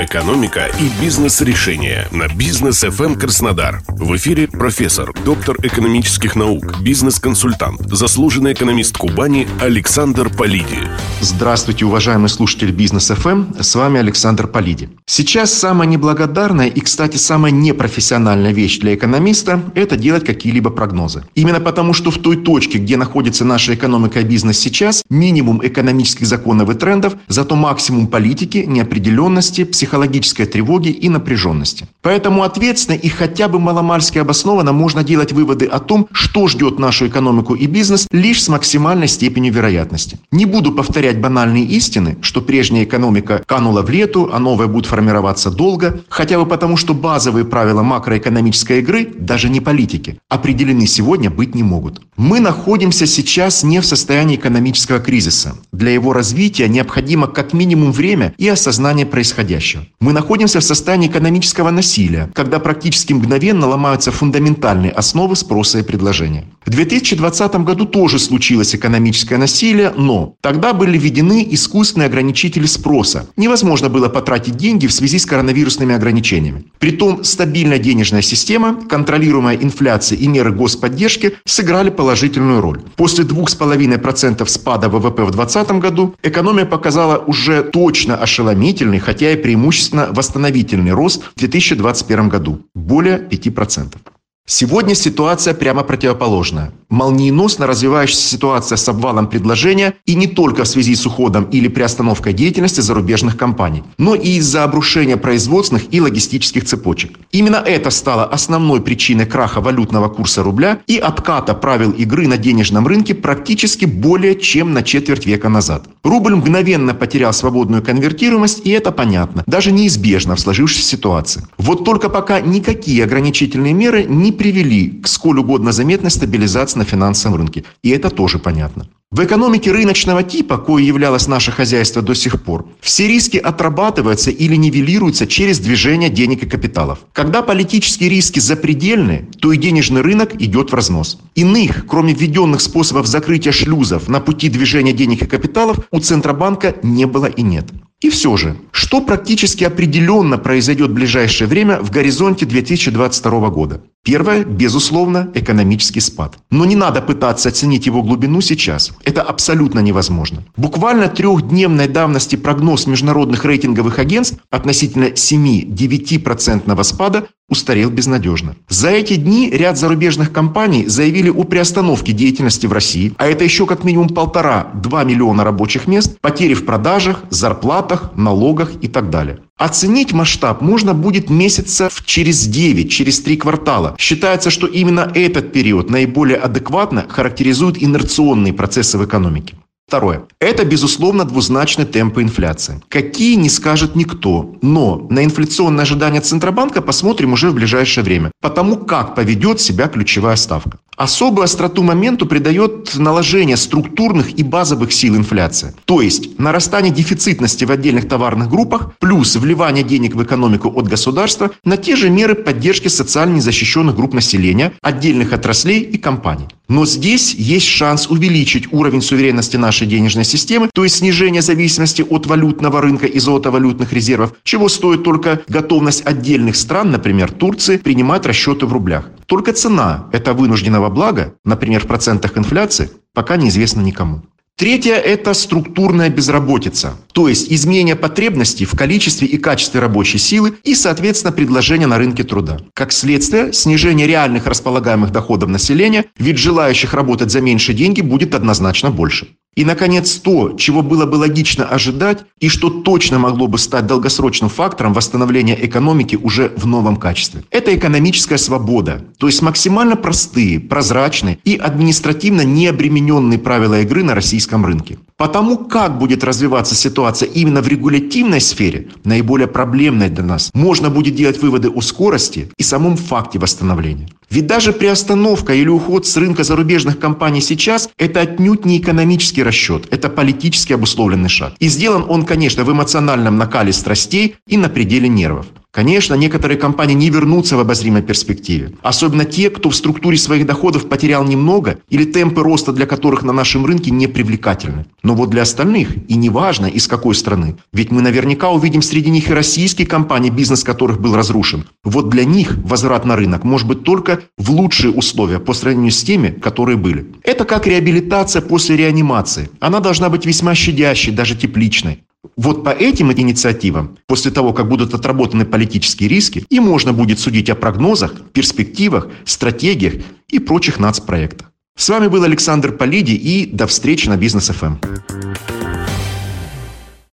Экономика и бизнес-решения на бизнес FM Краснодар. В эфире профессор, доктор экономических наук, бизнес-консультант, заслуженный экономист Кубани Александр Полиди. Здравствуйте, уважаемый слушатель бизнес FM. С вами Александр Полиди. Сейчас самая неблагодарная и, кстати, самая непрофессиональная вещь для экономиста – это делать какие-либо прогнозы. Именно потому, что в той точке, где находится наша экономика и бизнес сейчас, минимум экономических законов и трендов, зато максимум политики, неопределенности, психологии психологической тревоги и напряженности. Поэтому ответственно и хотя бы маломальски обоснованно можно делать выводы о том, что ждет нашу экономику и бизнес лишь с максимальной степенью вероятности. Не буду повторять банальные истины, что прежняя экономика канула в лету, а новая будет формироваться долго, хотя бы потому, что базовые правила макроэкономической игры, даже не политики, определены сегодня быть не могут. Мы находимся сейчас не в состоянии экономического кризиса. Для его развития необходимо как минимум время и осознание происходящего помощью. Мы находимся в состоянии экономического насилия, когда практически мгновенно ломаются фундаментальные основы спроса и предложения. В 2020 году тоже случилось экономическое насилие, но тогда были введены искусственные ограничители спроса. Невозможно было потратить деньги в связи с коронавирусными ограничениями. Притом стабильная денежная система, контролируемая инфляция и меры господдержки сыграли положительную роль. После 2,5% спада ВВП в 2020 году экономия показала уже точно ошеломительный, хотя и преимущественно преимущественно восстановительный рост в 2021 году – более 5%. Сегодня ситуация прямо противоположная. Молниеносно развивающаяся ситуация с обвалом предложения и не только в связи с уходом или приостановкой деятельности зарубежных компаний, но и из-за обрушения производственных и логистических цепочек. Именно это стало основной причиной краха валютного курса рубля и отката правил игры на денежном рынке практически более чем на четверть века назад. Рубль мгновенно потерял свободную конвертируемость, и это понятно, даже неизбежно в сложившейся ситуации. Вот только пока никакие ограничительные меры не привели к сколь угодно заметной стабилизации на финансовом рынке. И это тоже понятно. В экономике рыночного типа, кое являлось наше хозяйство до сих пор, все риски отрабатываются или нивелируются через движение денег и капиталов. Когда политические риски запредельны, то и денежный рынок идет в разнос. Иных, кроме введенных способов закрытия шлюзов на пути движения денег и капиталов, у Центробанка не было и нет. И все же, что практически определенно произойдет в ближайшее время в горизонте 2022 года? Первое, безусловно, экономический спад. Но не надо пытаться оценить его глубину сейчас. Это абсолютно невозможно. Буквально трехдневной давности прогноз международных рейтинговых агентств относительно 7-9% спада устарел безнадежно. За эти дни ряд зарубежных компаний заявили о приостановке деятельности в России, а это еще как минимум полтора-два миллиона рабочих мест, потери в продажах, зарплатах, налогах и так далее. Оценить масштаб можно будет месяцев через 9, через 3 квартала. Считается, что именно этот период наиболее адекватно характеризует инерционные процессы в экономике. Второе. Это, безусловно, двузначные темпы инфляции. Какие, не скажет никто. Но на инфляционные ожидания Центробанка посмотрим уже в ближайшее время. Потому как поведет себя ключевая ставка. Особую остроту моменту придает наложение структурных и базовых сил инфляции. То есть нарастание дефицитности в отдельных товарных группах плюс вливание денег в экономику от государства на те же меры поддержки социально незащищенных групп населения, отдельных отраслей и компаний. Но здесь есть шанс увеличить уровень суверенности нашей денежной системы, то есть снижение зависимости от валютного рынка и золотовалютных резервов, чего стоит только готовность отдельных стран, например, Турции, принимать расчеты в рублях. Только цена этого вынужденного блага, например, в процентах инфляции, пока неизвестна никому. Третье – это структурная безработица, то есть изменение потребностей в количестве и качестве рабочей силы и, соответственно, предложения на рынке труда. Как следствие, снижение реальных располагаемых доходов населения, ведь желающих работать за меньшие деньги будет однозначно больше. И, наконец, то, чего было бы логично ожидать и что точно могло бы стать долгосрочным фактором восстановления экономики уже в новом качестве. Это экономическая свобода, то есть максимально простые, прозрачные и административно необремененные правила игры на российском рынке. Потому как будет развиваться ситуация именно в регулятивной сфере, наиболее проблемной для нас, можно будет делать выводы о скорости и самом факте восстановления. Ведь даже приостановка или уход с рынка зарубежных компаний сейчас – это отнюдь не экономический расчет, это политически обусловленный шаг. И сделан он, конечно, в эмоциональном накале страстей и на пределе нервов. Конечно, некоторые компании не вернутся в обозримой перспективе. Особенно те, кто в структуре своих доходов потерял немного или темпы роста для которых на нашем рынке не привлекательны. Но вот для остальных, и неважно из какой страны, ведь мы наверняка увидим среди них и российские компании, бизнес которых был разрушен. Вот для них возврат на рынок может быть только в лучшие условия по сравнению с теми, которые были. Это как реабилитация после реанимации. Она должна быть весьма щадящей, даже тепличной. Вот по этим инициативам, после того, как будут отработаны политические риски, и можно будет судить о прогнозах, перспективах, стратегиях и прочих нацпроектах. С вами был Александр Полиди и до встречи на Бизнес ФМ.